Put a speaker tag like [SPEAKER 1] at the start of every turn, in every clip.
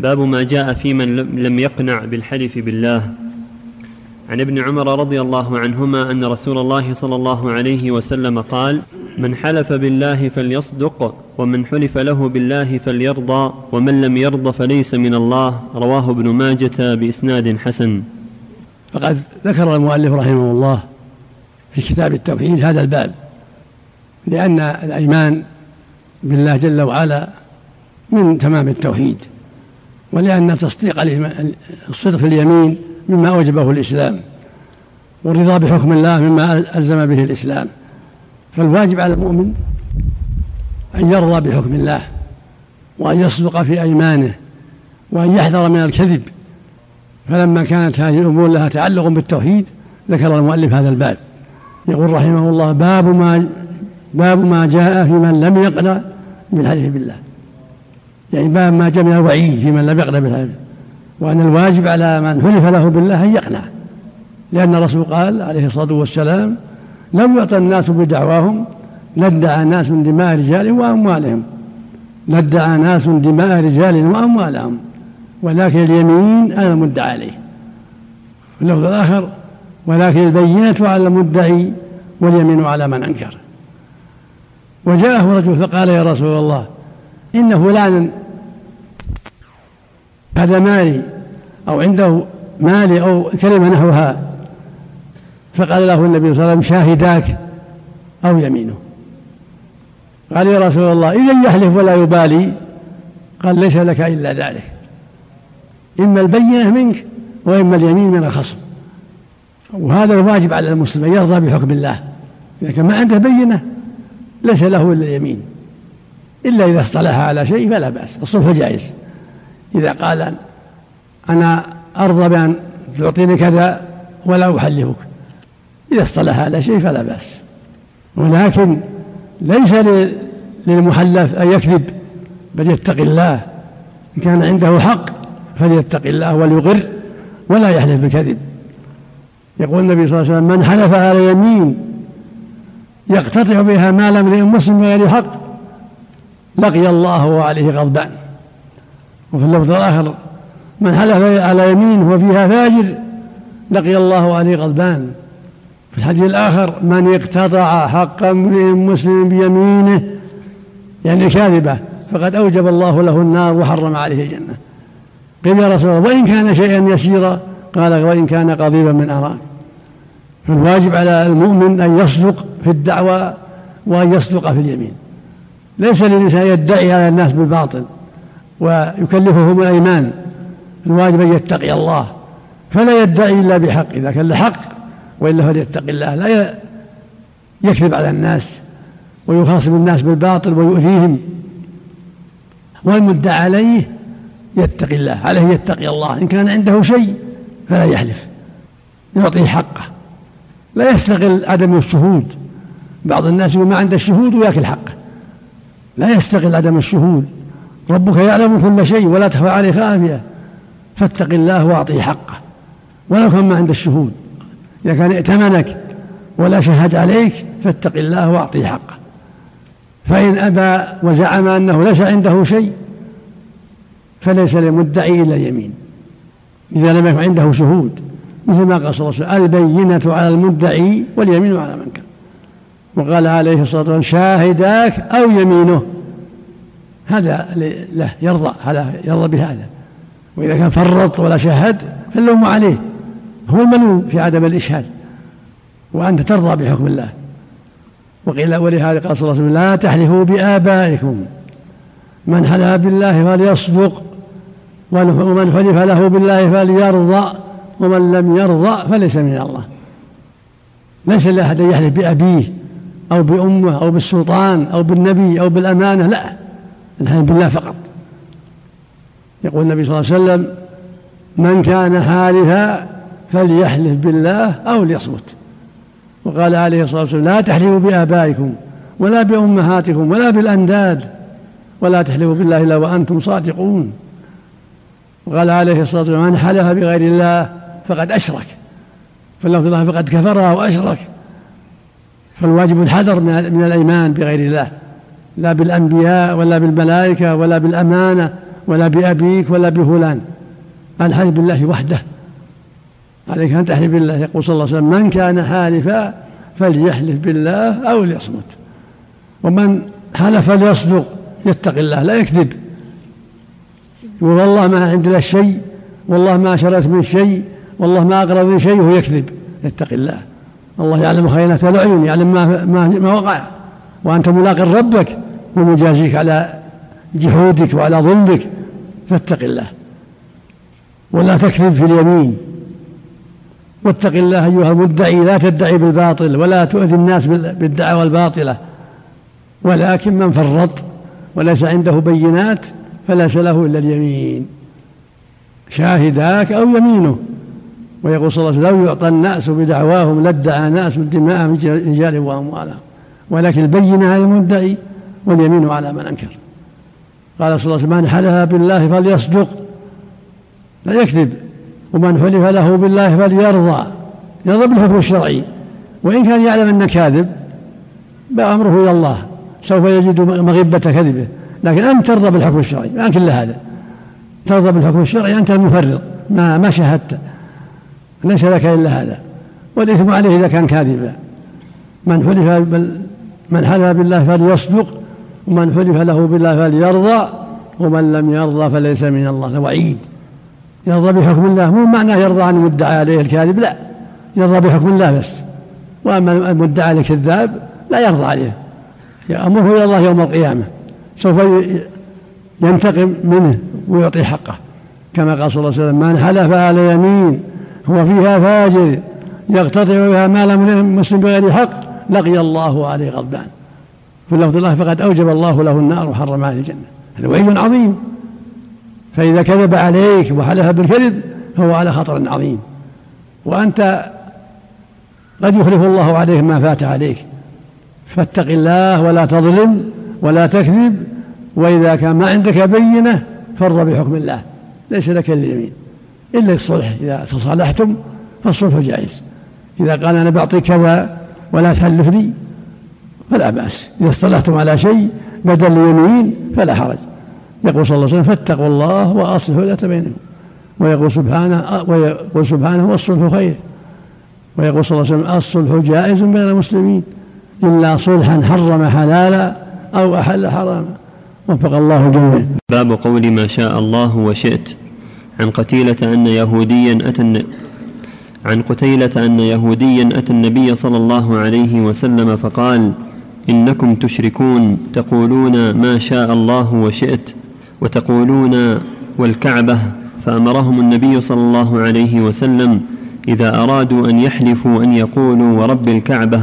[SPEAKER 1] باب ما جاء في من لم يقنع بالحلف بالله. عن ابن عمر رضي الله عنهما أن رسول الله صلى الله عليه وسلم قال من حلف بالله فليصدق ومن حلف له بالله فليرضى ومن لم يرض فليس من الله. رواه ابن ماجة بإسناد حسن.
[SPEAKER 2] فقد ذكر المؤلف رحمه الله في كتاب التوحيد هذا الباب لأن الأيمان بالله جل وعلا من تمام التوحيد. ولأن تصديق الصدق في اليمين مما أوجبه الإسلام والرضا بحكم الله مما ألزم به الإسلام فالواجب على المؤمن أن يرضى بحكم الله وأن يصدق في أيمانه وأن يحذر من الكذب فلما كانت هذه الأمور لها تعلق بالتوحيد ذكر المؤلف هذا الباب يقول رحمه الله باب ما باب ما جاء في من لم يقنع بالحلف بالله يعني باب ما جاء من الوعيد في من لم يقنع بالحلف وأن الواجب على من حلف له بالله أن يقنع لأن الرسول قال عليه الصلاة والسلام لم يعطى الناس بدعواهم لادعى ناس من دماء رجالهم وأموالهم لادعى ناس من دماء رجالهم وأموالهم ولكن اليمين على المدعى عليه. اللفظ الآخر ولكن البينة على المدعي واليمين على من أنكر. وجاءه رجل فقال يا رسول الله إن فلانا هذا مالي أو عنده مالي أو كلمة نحوها. فقال له النبي صلى الله عليه وسلم شاهداك أو يمينه. قال يا رسول الله إذا يحلف ولا يبالي. قال ليس لك إلا ذلك. إما البينة منك وإما اليمين من الخصم. وهذا الواجب على المسلم أن يرضى بحكم الله. إذا كان ما عنده بينة ليس له إلا اليمين. إلا إذا اصطلح على شيء فلا بأس. الصلح جائز. إذا قال أنا أرضى بأن تعطيني كذا ولا أحلفك. إذا اصطلح على شيء فلا بأس. ولكن ليس للمحلف أن يكذب بل يتقي الله. إن كان عنده حق فليتق الله وليقر ولا يحلف بالكذب. يقول النبي صلى الله عليه وسلم من حلف على يمين يقتطع بها مال امرئ مسلم بغير حق لقي الله وعليه غضبان. وفي اللفظ الآخر من حلف على يمين وفيها فاجر لقي الله عليه غضبان. في الحديث الآخر من اقتطع حق امرئ مسلم بيمينه يعني كاذبة فقد أوجب الله له النار وحرم عليه الجنة. قيل يا رسول الله وإن كان شيئا يسيرا. قال وإن كان قضيبا من أراك. فالواجب على المؤمن أن يصدق في الدعوة وأن يصدق في اليمين. ليس للإنسان يدعي على الناس بالباطل. ويكلفهم الأيمان الواجب أن يتقي الله فلا يدعي إلا بحق إذا كان لحق وإلا فليتقي الله. لا يكذب على الناس ويخاصم الناس بالباطل ويؤذيهم والمدعى عليه يتقي الله عليه يتقي الله. إن كان عنده شيء فلا يحلف يعطيه حقه. لا يستغل عدم الشهود. بعض الناس يقول ما عنده الشهود ويأكل حقه. لا يستغل عدم الشهود. ربك يعلم كل شيء ولا تخفى عليه خافيه فاتق الله واعطيه حقه. ولو كان ما عنده الشهود إذا كان ائتمنك ولا شهد عليك فاتق الله واعطيه حقه. فإن أبى وزعم أنه ليس عنده شيء فليس للمدعي الا اليمين. إذا لم يكن عنده شهود مثل ما قال صلى الله عليه وسلم البينة على المدعي واليمين على من كان. وقال عليه الصلاة والسلام شاهداك أو يمينه. هذا له يرضى هذا يرضى بهذا. وإذا كان فرط ولا شهد فاللوم عليه. هو الملوم في عدم الإشهاد. وأنت ترضى بحكم الله. وقيل ولهذا قال صلى الله عليه وسلم لا تحلفوا بآبائكم. من حلف بالله فليصدق ومن حلف له بالله فليرضى ومن لم يرضى فليس من الله. ليس لأحد أن يحلف بأبيه أو بأمه أو بالسلطان أو بالنبي أو بالأمانة لا. الحلف بالله فقط. يقول النبي صلى الله عليه وسلم من كان حالفا فليحلف بالله أو ليصمت. وقال عليه الصلاة والسلام لا تحلفوا بآبائكم ولا بأمهاتكم ولا بالأنداد ولا تحلفوا بالله إلا وأنتم صادقون. وقال عليه الصلاة والسلام من حلف بغير الله فقد أشرك فاللفظ الله فقد كفر وأشرك فالواجب الحذر من الأيمان بغير الله. لا بالأنبياء ولا بالملائكة ولا بالأمانة ولا بأبيك ولا بفلان. الحلف بالله وحده. عليك أن تحلف بالله. يقول صلى الله عليه وسلم من كان حالفا فليحلف بالله أو ليصمت. ومن حلف فليصدق يتقي الله لا يكذب. والله ما عندنا الشيء والله ما شريت من شيء والله ما أقرب من شيء وهو يكذب. يتقي الله. الله يعلم خيانة الأعين يعلم ما, ما, ما وقع. وأنت ملاق ربك ومجازيك على جحودك وعلى ظلمك فاتق الله. ولا تكذب في اليمين. واتق الله أيها المدعي لا تدعي بالباطل ولا تؤذي الناس بالدعوى الباطلة. ولكن من فرط وليس عنده بينات فليس له إلا اليمين. شاهداك أو يمينه. ويقول صلى الله عليه وسلم لو يعطى الناس بدعواهم لادعى ناس من دماءهم رجال وأموالهم. ولكن البينة على المدعي واليمين على من أنكر. قال صلى الله عليه وسلم من حلف بالله فليصدق. لا يكذب. ومن حلف له بالله فليرضى. يرضى بالحكم الشرعي. وإن كان يعلم أنه كاذب بأمره إلى الله. سوف يجد مغبة كذبه. لكن أنت ترضى بالحكم الشرعي. ما كل هذا. ترضى بالحكم الشرعي. أنت المفرط. ما ما شهدت ليس لك إلا هذا. والإثم عليه إذا كان كاذبا. من حلف من حلف بالله فليصدق ومن حلف له بالله فليرضى ومن لم يرضى فليس من الله وعيد. يرضى بحكم الله مو معناه يرضى عن المدعى عليه الكاذب لا. يرضى بحكم الله بس. وأما المدعى عليه كذاب لا يرضى عليه. يأمره إلى الله يوم القيامة. سوف ينتقم منه ويعطي حقه. كما قال صلى الله عليه وسلم من حلف على يمين هو فيها فاجر يقتطع بها مال مسلم بغير حق. لقي الله عليه غضبان. في لفظ الله فقد أوجب الله له النار وحرم عليه الجنة. هذا وعيد عظيم. فإذا كذب عليك وحلف بالكذب فهو على خطر عظيم. وأنت قد يخلف الله عليك ما فات عليك. فاتق الله ولا تظلم ولا تكذب وإذا كان ما عندك بينة فارض بحكم الله. ليس لك اليمين إلا الصلح إذا تصالحتم فالصلح جائز. إذا قال أنا بعطيك كذا ولا تحلف لي فلا بأس. إذا اصطلحتم على شيء بدل اليمين فلا حرج. يقول صلى الله عليه وسلم فاتقوا الله وأصلحوا ذات بينكم. ويقول سبحانه ويقول سبحانه والصلح خير. ويقول صلى الله عليه وسلم الصلح جائز بين المسلمين. إلا صلحا حرم حلالا أو أحل حراما. وفق الله الجميع
[SPEAKER 1] باب قول ما شاء الله وشئت. عن قتيلة أن يهوديا أتى عن قتيلة أن يهوديا أتى النبي صلى الله عليه وسلم فقال إنكم تشركون تقولون ما شاء الله وشئت وتقولون والكعبة فأمرهم النبي صلى الله عليه وسلم إذا أرادوا أن يحلفوا أن يقولوا ورب الكعبة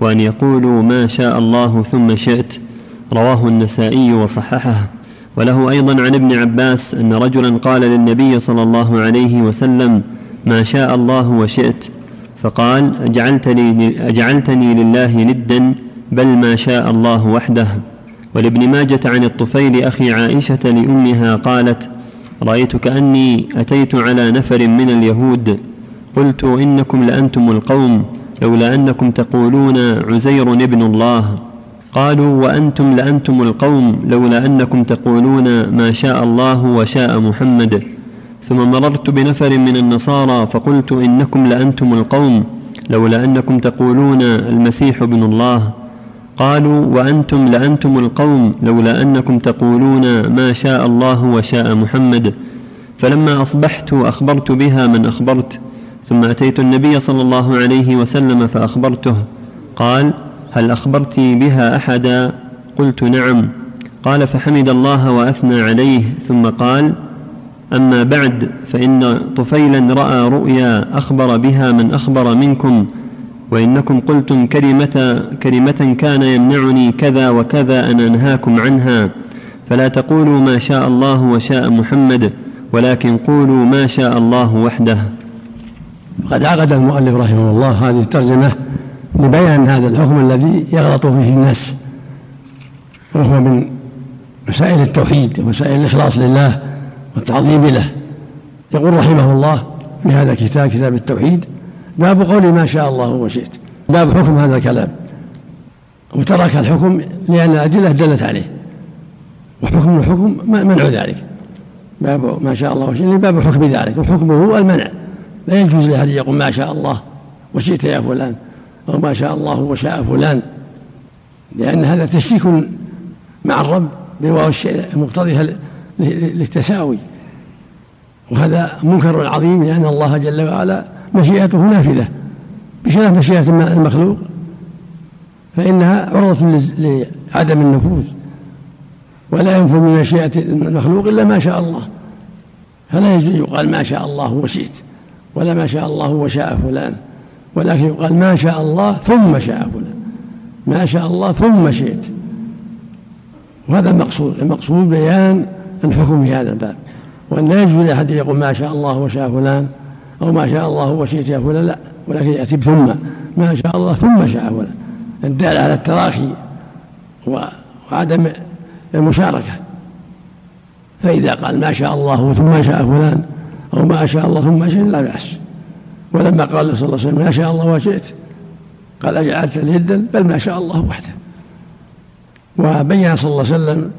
[SPEAKER 1] وأن يقولوا ما شاء الله ثم شئت رواه النسائي وصححه. وله أيضا عن ابن عباس أن رجلا قال للنبي صلى الله عليه وسلم ما شاء الله وشئت. فقال أجعلتني, أجعلتني لله ندا بل ما شاء الله وحده. ولابن ماجة عن الطفيل أخي عائشة لأمها قالت رأيت كأني أتيت على نفر من اليهود. قلت إنكم لأنتم القوم لولا أنكم تقولون عزير ابن الله. قالوا وأنتم لأنتم القوم لولا أنكم تقولون ما شاء الله وشاء محمد. ثم مررت بنفر من النصارى فقلت إنكم لأنتم القوم لولا أنكم تقولون المسيح ابن الله. قالوا وأنتم لأنتم القوم لولا أنكم تقولون ما شاء الله وشاء محمد. فلما أصبحت أخبرت بها من أخبرت. ثم أتيت النبي صلى الله عليه وسلم فأخبرته. قال هل أخبرت بها أحدا؟ قلت نعم. قال فحمد الله وأثنى عليه. ثم قال أما بعد فإن طفيلا رأى رؤيا أخبر بها من أخبر منكم وإنكم قلتم كلمة, كلمة كان يمنعني كذا وكذا أن أنهاكم عنها فلا تقولوا ما شاء الله وشاء محمد ولكن قولوا ما شاء الله وحده.
[SPEAKER 2] قد عقد المؤلف رحمه الله هذه الترجمة لبيان هذا الحكم الذي يغلط فيه الناس وهو من مسائل التوحيد ومسائل الإخلاص لله والتعظيم له. يقول رحمه الله في هذا الكتاب كتاب التوحيد باب قول ما شاء الله وشئت باب حكم هذا الكلام. وترك الحكم لأن الأدلة دلت عليه. وحكم الحكم منع ذلك. باب ما شاء الله وشئت باب حكم ذلك. وحكمه هو المنع. لا يجوز لأحد يقول ما شاء الله وشئت يا فلان أو ما شاء الله وشاء فلان. لأن هذا تشريك مع الرب بواو الشيء المقتضي للتساوي. وهذا منكر عظيم لأن الله جل وعلا مشيئته نافذة. بخلاف مشيئة المخلوق فإنها عرضة لعدم النفوذ. ولا ينفذ من مشيئة المخلوق إلا ما شاء الله. فلا يجوز يقال ما شاء الله وشئت ولا ما شاء الله وشاء فلان. ولكن يقال ما شاء الله ثم شاء فلان. ما شاء الله ثم شئت. وهذا المقصود. المقصود بيان الحكم في هذا الباب. وأن لا يجوز لأحد يقول ما شاء الله وشاء فلان أو ما شاء الله وشئت يا فلان لا. ولكن يأتي بثم ما شاء الله ثم شاء فلان. الدال على التراخي وعدم المشاركة. فإذا قال ما شاء الله ثم شاء فلان أو ما شاء الله ثم شئت لا بأس. ولما قال صلى الله عليه وسلم ما شاء الله وشئت قال أجعلت اليد بل ما شاء الله وحده. وبين صلى الله عليه وسلم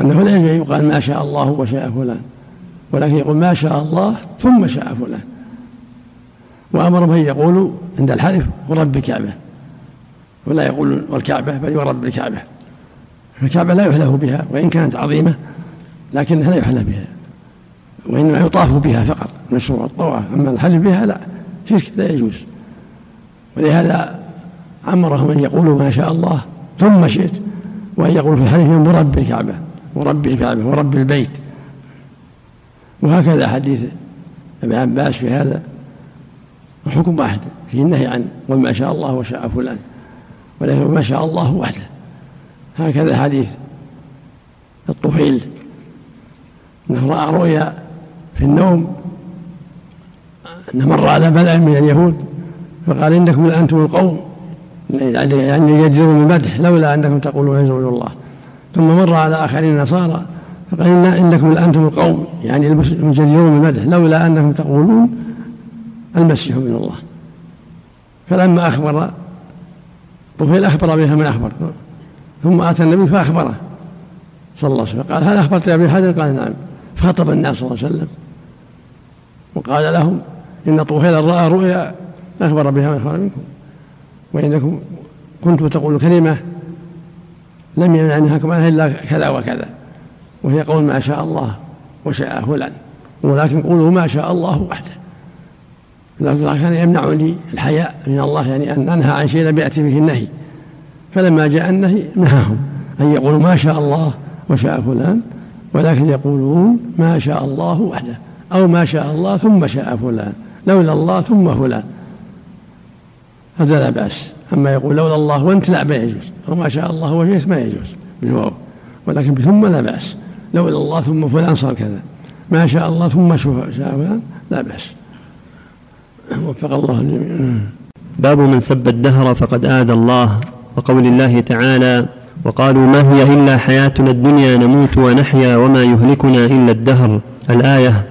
[SPEAKER 2] أنه لا يجوز يقال ما شاء الله وشاء فلان. ولكن يقول ما شاء الله ثم شاء فلان. وأمرهم أن يقولوا عند الحلف ورب الكعبة ولا يقول والكعبة بل ورب الكعبة. الكعبة لا يحلف بها وإن كانت عظيمة لكنها لا يحلف بها. وإنما يطاف بها فقط. مشروع الطواف. أما الحلف بها لا. شرك لا يجوز. ولهذا أمرهم أن يقولوا ما شاء الله ثم شئت. وأن يقول في حديثهم ورب الكعبة. ورب الكعبة ورب البيت. وهكذا حديث ابن عباس في هذا. حكم واحد فيه النهي عن ما شاء الله وشاء فلان ولكن ما شاء الله وحده. هكذا حديث الطفيل. إنه رأى رؤيا في النوم أن مر على بلع من اليهود فقال إنكم لانتم القوم يعني يجزرون بالمدح لولا أنكم تقولون يزول الله. ثم مر على آخرين نصارى فقال إن إنكم لأنتم القوم يعني المجزرون بالمدح لولا أنكم تقولون المسيح من الله. فلما أخبر طفيل اخبر بها من اخبر ثم آتى النبي فأخبره صلى الله عليه وسلم قال هل أخبرت أبي حجر قال نعم. فخطب الناس صلى الله عليه وسلم وقال لهم إن طفيلا راى رؤيا أخبر بها من أخبر منكم وإنكم كنتم تقول كلمة لم يمنعنكم عنها إلا كذا وكذا. وهي قول ما شاء الله وشاء فلان. ولكن قولوا ما شاء الله وحده. لكن كان يمنعني الحياء من الله يعني أن أنهى عن شيء لم يأتي به النهي. فلما جاء النهي نهاهم. أن يقولوا ما شاء الله وشاء فلان ولكن يقولون ما شاء الله وحده. أو ما شاء الله ثم شاء فلان. لولا الله ثم فلان. هذا لا بأس. أما يقول لولا الله وأنت لا ما يجوز. أو ما شاء الله وشيء ما يجوز. بالواو. ولكن بثم لا بأس. لولا الله ثم فلان صار كذا. ما شاء الله ثم شاء فلان لا بأس. وفق الله الجميع.
[SPEAKER 1] باب من سب الدهر فقد آذى الله. وقول الله تعالى وقالوا ما هي إلا حياتنا الدنيا نموت ونحيا وما يهلكنا إلا الدهر. الآية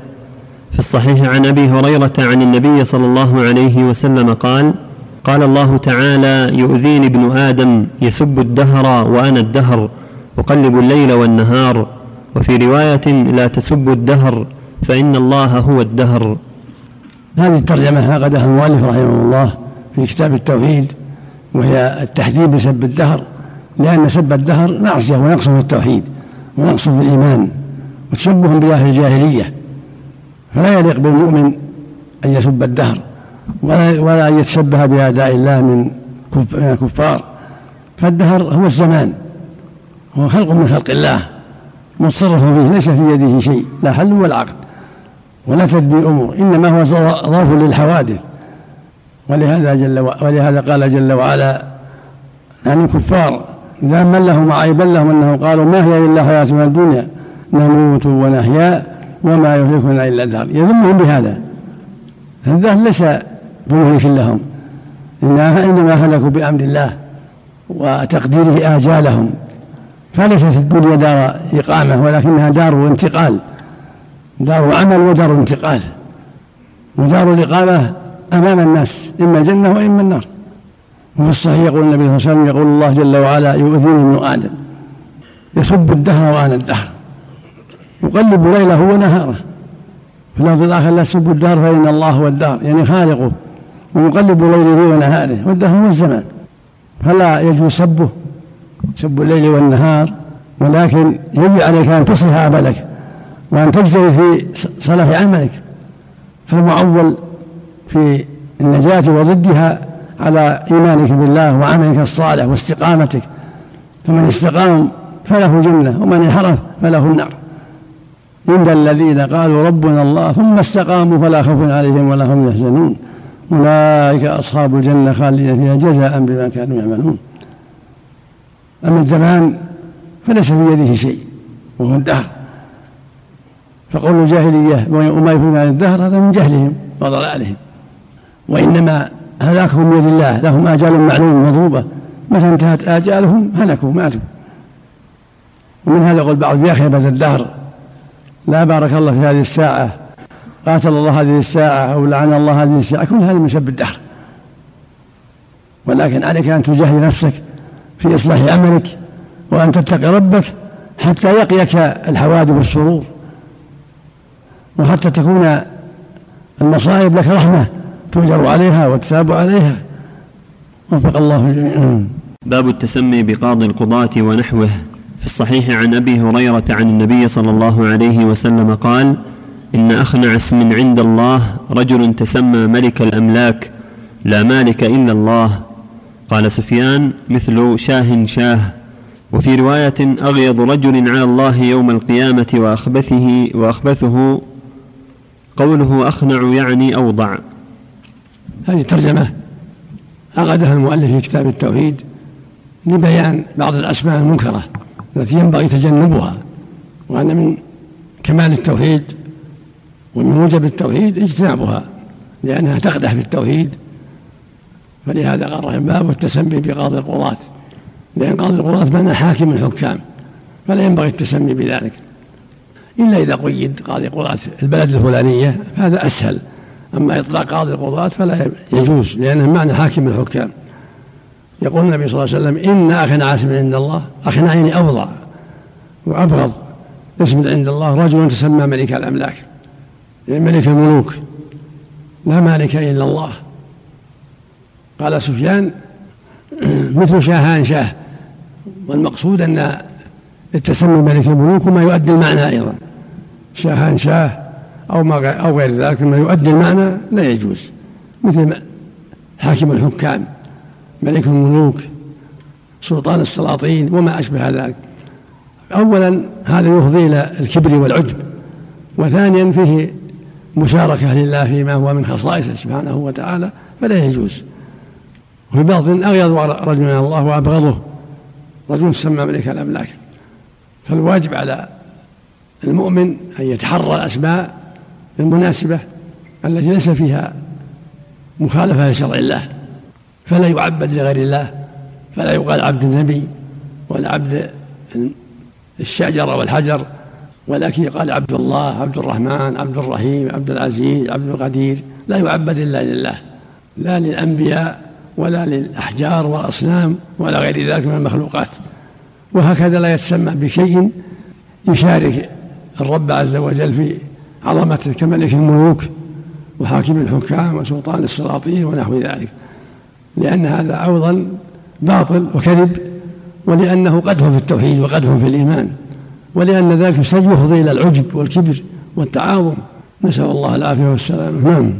[SPEAKER 1] في الصحيح عن أبي هريرة عن النبي صلى الله عليه وسلم قال قال الله تعالى يؤذيني ابن آدم يسب الدهر وأنا الدهر أقلب الليل والنهار. وفي رواية لا تسبوا الدهر فإن الله هو الدهر.
[SPEAKER 2] هذه الترجمة فقدها المؤلف رحمه الله في كتاب التوحيد وهي التحذير بسب الدهر. لأن سب الدهر معصية ونقص في التوحيد ونقص في الإيمان وتشبه بأهل الجاهلية. فلا يليق بالمؤمن أن يسب الدهر. ولا ولا أن يتشبه بأعداء الله من الكفار. فالدهر هو الزمان. هو خلق من خلق الله. متصرف فيه ليس في يده شيء لا حل ولا عقد ولا تدبير أمور إنما هو ظرف للحوادث. ولهذا جل ولهذا قال جل وعلا عن الكفار إذا من لهم عيبا لهم أنهم قالوا ما هي إلا حياتنا الدنيا؟ نموت ونحيا وما يهلكنا إلا الدهر. يذمهم بهذا. هذا ليس بمهلك لهم إنما هلكوا بأمر الله وتقديره آجالهم. فليست الدنيا دار إقامة ولكنها دار انتقال. دار عمل ودار انتقال. ودار الإقامة أمام الناس إما الجنة وإما النار. وفي الصحيح يقول النبي صلى الله عليه وسلم يقول الله جل وعلا يؤذيني ابن آدم. يسب الدهر وأنا الدهر. يقلب ليله ونهاره. في الآخر لا تسبوا الدهر فإن الله هو الدهر. يعني خالقه. ومقلب ليله ونهاره. والدهر الزمان. فلا يجوز سبه سب الليل والنهار. ولكن يجب عليك أن تصلح عملك وأن تجتهد في صلاح عملك. فالمعول في النجاة وضدها على إيمانك بالله وعملك الصالح واستقامتك. فمن استقام فله الجنة ومن انحرف فله النار. عند الذين قالوا ربنا الله ثم استقاموا فلا خوف عليهم ولا هم يحزنون. أولئك أصحاب الجنة خالدين فيها جزاء بما كانوا يعملون. أما الزمان فليس في يده شيء وهو الدهر. فقول الجاهلية وما يفعلون عن الدهر هذا من جهلهم وضلالهم. وإنما هلاكهم بيد الله لهم آجال معلومة مضروبة. متى انتهت آجالهم؟ هلكوا ماتوا. ومن هذا يقول بعض يا خيبة الدهر لا بارك الله في هذه الساعة. قاتل الله هذه الساعة أو لعن الله هذه الساعة. كل هذا من سب الدهر. ولكن عليك أن تجاهد نفسك في إصلاح عملك وأن تتقي ربك حتى يقيك الحوادث والسرور. وحتى تكون المصائب لك رحمة تؤجر عليها وتثاب عليها. وفق الله الجميع
[SPEAKER 1] باب التسمي بقاضي القضاة ونحوه. في الصحيح عن أبي هريرة عن النبي صلى الله عليه وسلم قال إن اخنع اسم عند الله رجل تسمى ملك الأملاك لا مالك إلا الله. قال سفيان مثل شاه شاه. وفي رواية اغيض رجل على الله يوم القيامة وأخبثه وأخبثه. قوله أخنع يعني أوضع.
[SPEAKER 2] هذه ترجمة عقدها المؤلف في كتاب التوحيد لبيان بعض الأسماء المنكرة التي ينبغي تجنبها وأن من كمال التوحيد. ومن موجب التوحيد اجتنابها لأنها تقدح في التوحيد. فلهذا قال رحمه باب التسمي بقاضي القضاة. لأن قاضي القضاة معنى حاكم الحكام فلا ينبغي التسمي بذلك. إلا إذا قيد قاضي قضاة البلد الفلانية هذا أسهل. أما إطلاق قاضي القضاة فلا يجوز لأنه معنى حاكم الحكام. يقول النبي صلى الله عليه وسلم إن أخنا عاسم عند الله أخنا عيني أفظع وأبغض اسم عند الله رجل تسمى ملك الأملاك. ملك الملوك. لا مالك إلا الله. قال سفيان مثل شاهان شاه. والمقصود أن التسمي ملك الملوك ما يؤدي المعنى أيضا. شاهان شاه أو ما أو غير ذلك ما يؤدي المعنى لا يجوز. مثل حاكم الحكام ملك الملوك سلطان السلاطين وما أشبه ذلك. أولا هذا يفضي إلى الكبر والعجب. وثانيا فيه مشاركة لله فيما هو من خصائصه سبحانه وتعالى فلا يجوز. وفي بعض أغيظ رجل من الله وأبغضه. رجل سمى ملك الأملاك فالواجب على المؤمن أن يتحرى الأسماء المناسبة التي ليس فيها مخالفة لشرع الله. فلا يعبد لغير الله فلا يقال عبد النبي ولا عبد الشجرة والحجر. ولكن يقال عبد الله عبد الرحمن عبد الرحيم عبد العزيز عبد القدير لا يعبد إلا لله لا للأنبياء ولا للأحجار والأصنام ولا غير ذلك من المخلوقات. وهكذا لا يتسمى بشيء يشارك الرب عز وجل في عظمته كملك الملوك وحاكم الحكام وسلطان السلاطين ونحو ذلك. لأن هذا أيضا باطل وكذب ولأنه قدح في التوحيد وقدح في الإيمان. ولأن ذلك سيفضي إلى العجب والكبر والتعاظم. نسأل الله العافية والسلامة. نعم.